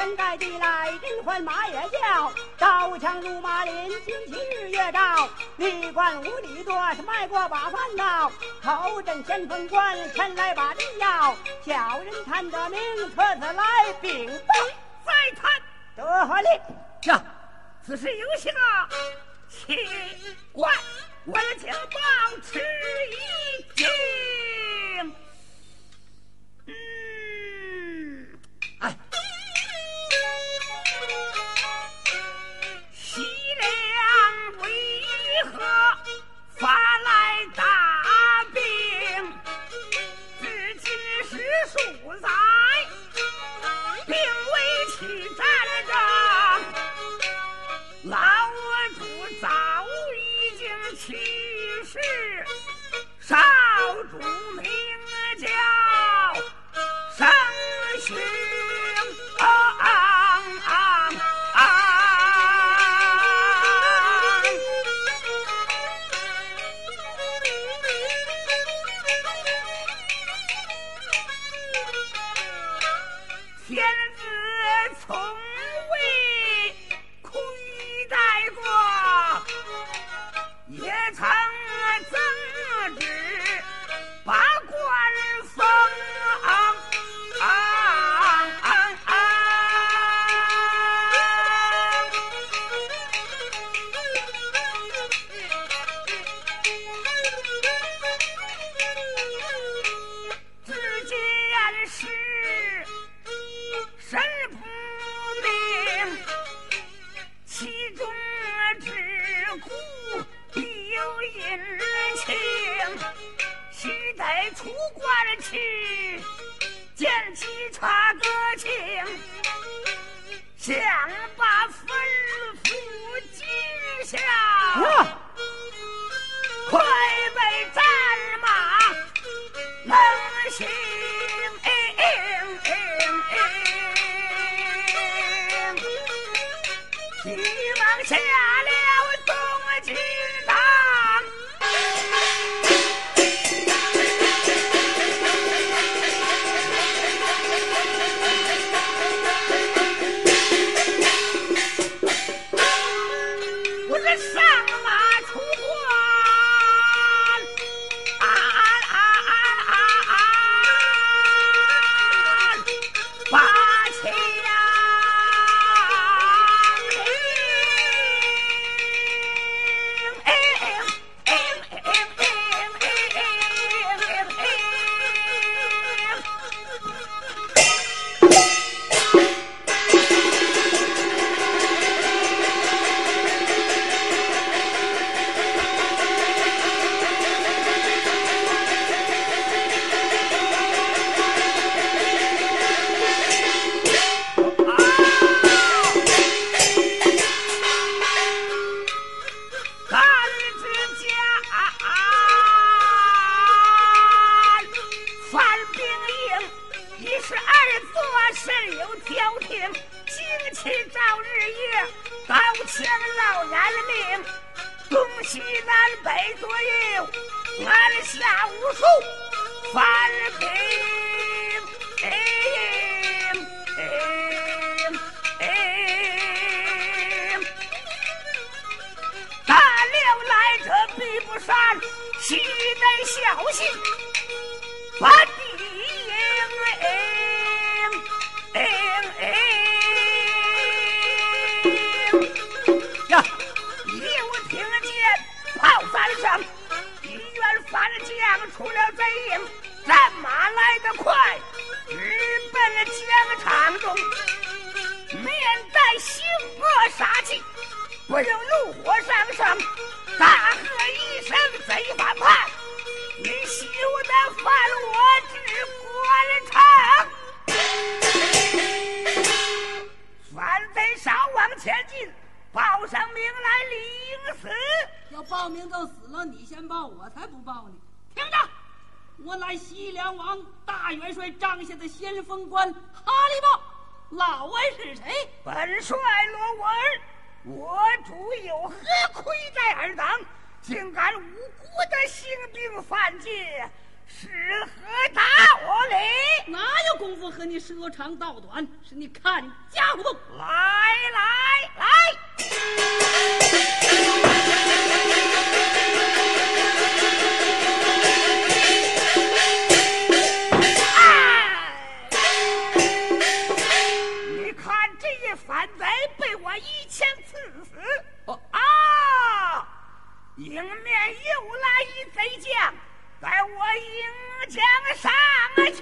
天盖地来人唤马也叫刀枪如马林旌旗日月照历官五里多是迈过把饭道头阵先锋官前来把兵要小人贪得名特子来禀报再探得令呀此事有请啊奇怪我请报迟一 here! 出了贼营，战马来得快，直奔了疆场中，面带凶恶杀气，不由怒火上升，大喝一声：“贼反叛！你休得犯我之官场！”反贼稍往前进，报上名来领死。要报名就死了，你先报，我才不报呢。我乃西凉王大元帅帐下的先锋官哈利豹，老文是谁？本帅罗文，我主有何亏待尔等，竟敢无辜的兴兵犯界，是何道理？哪有功夫和你说长道短？是你看家伙不？来来来！迎面又来一贼将，在我迎将上去。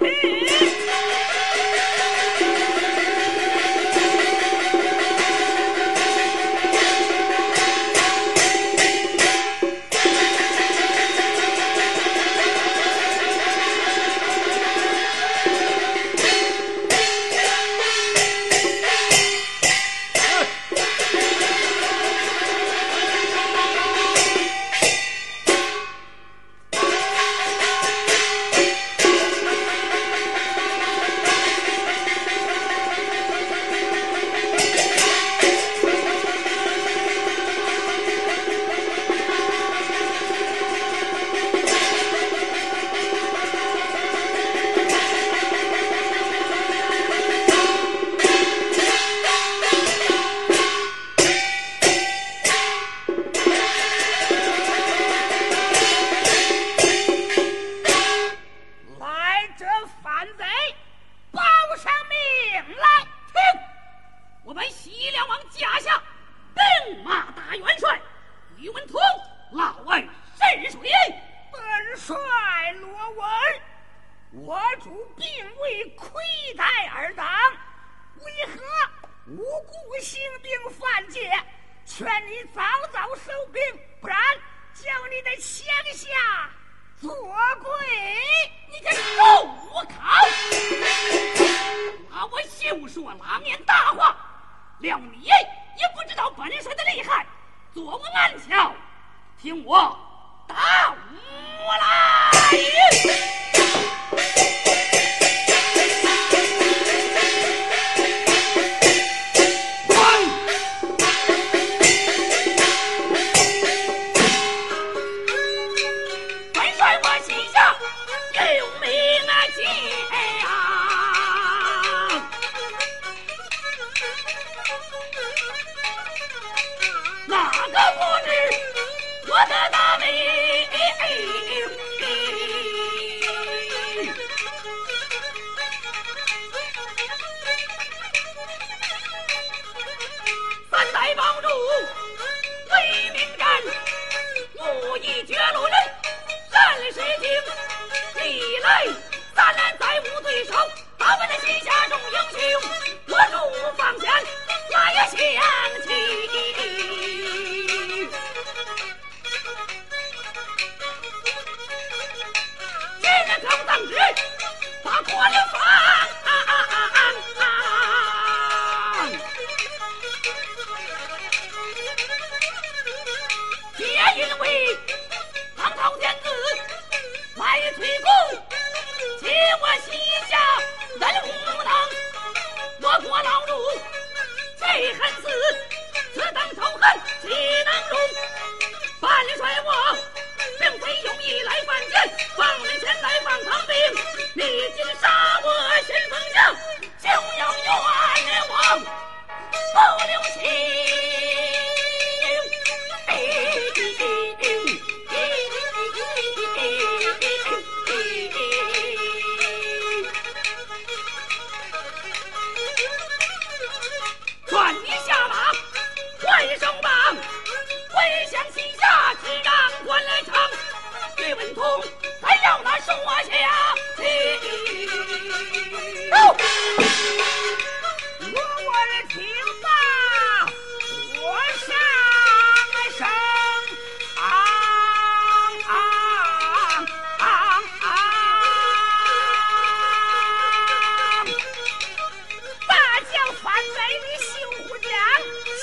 Hey!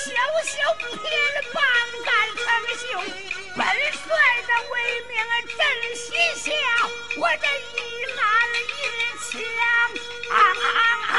小小皮儿棒旦成秀本帅的威名震西夏我这一马一枪啊啊啊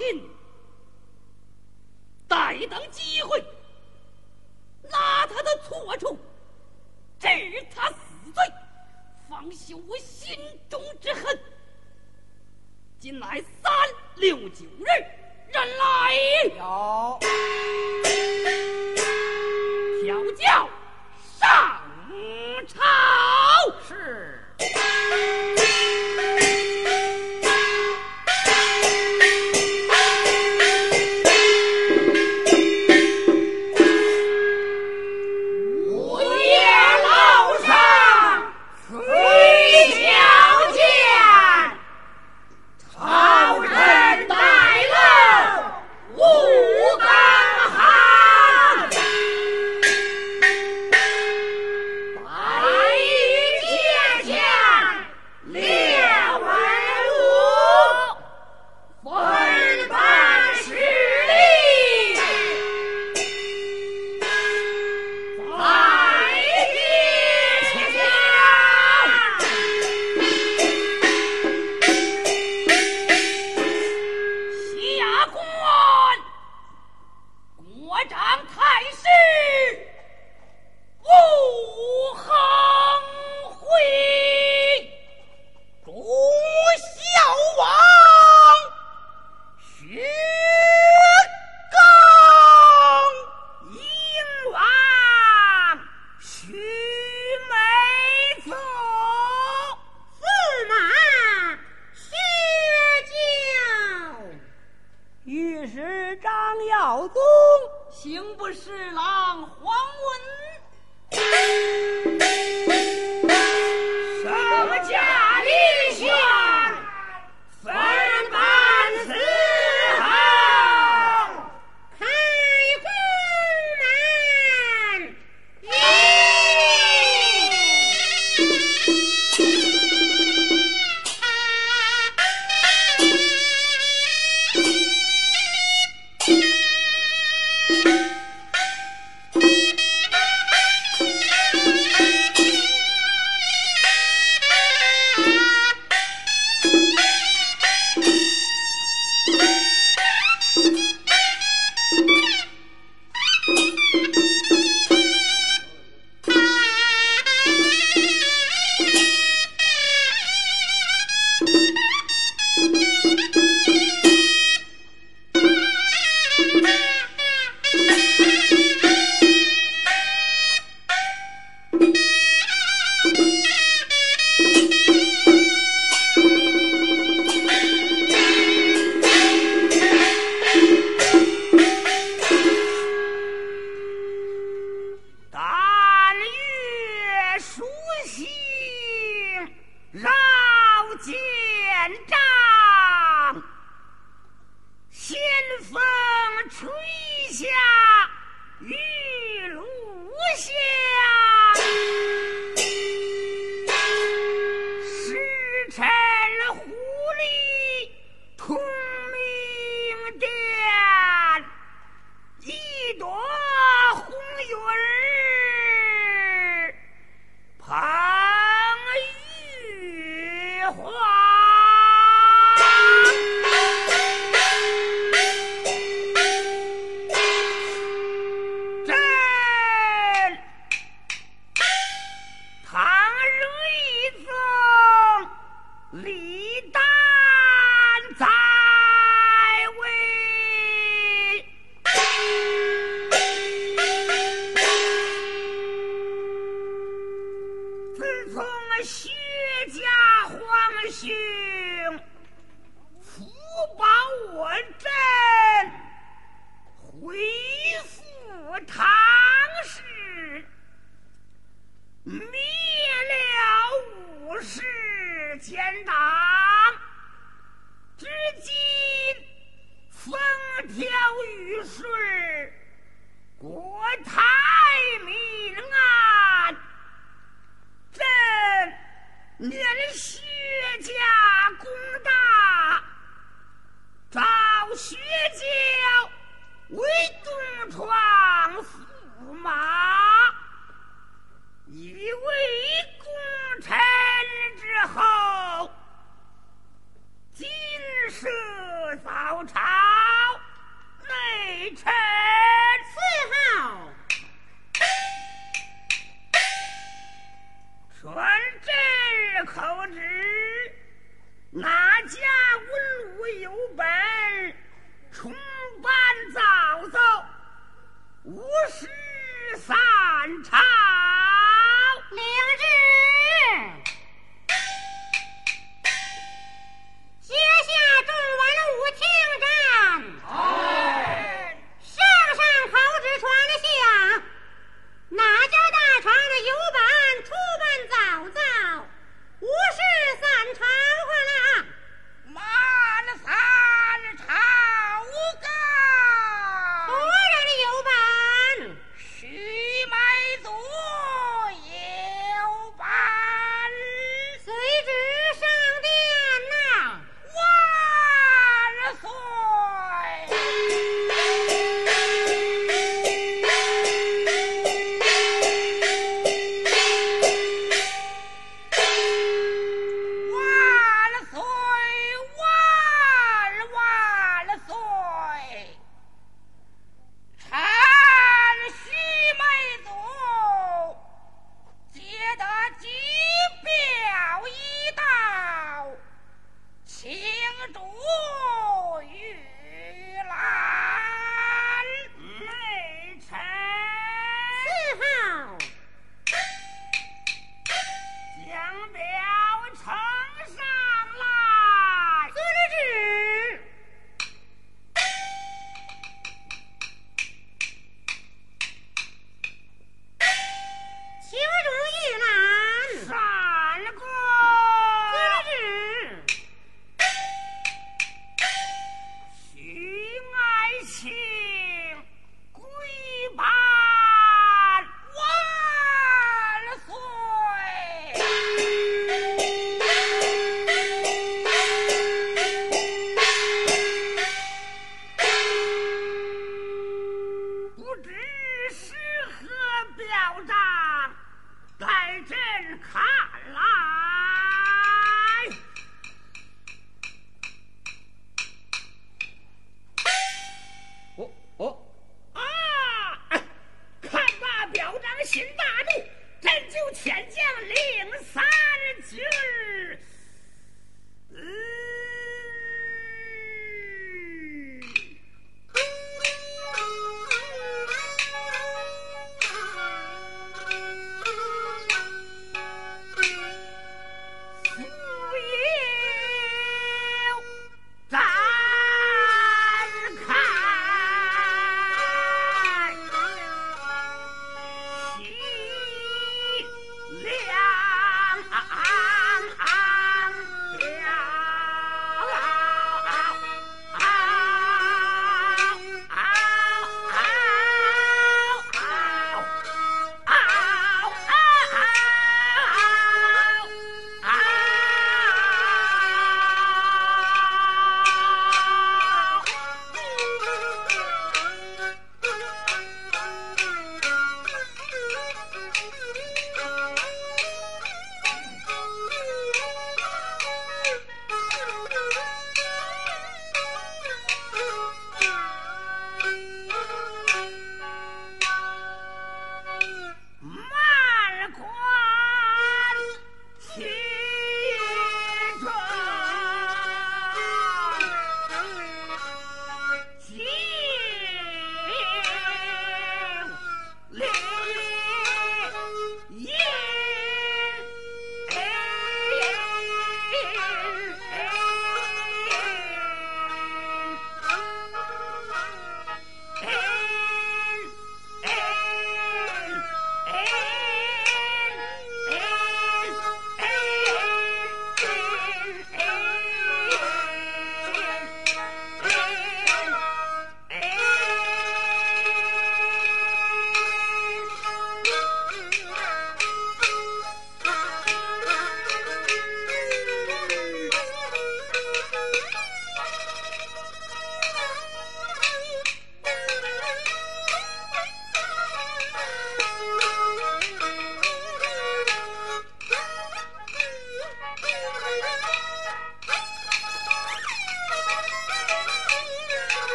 Çin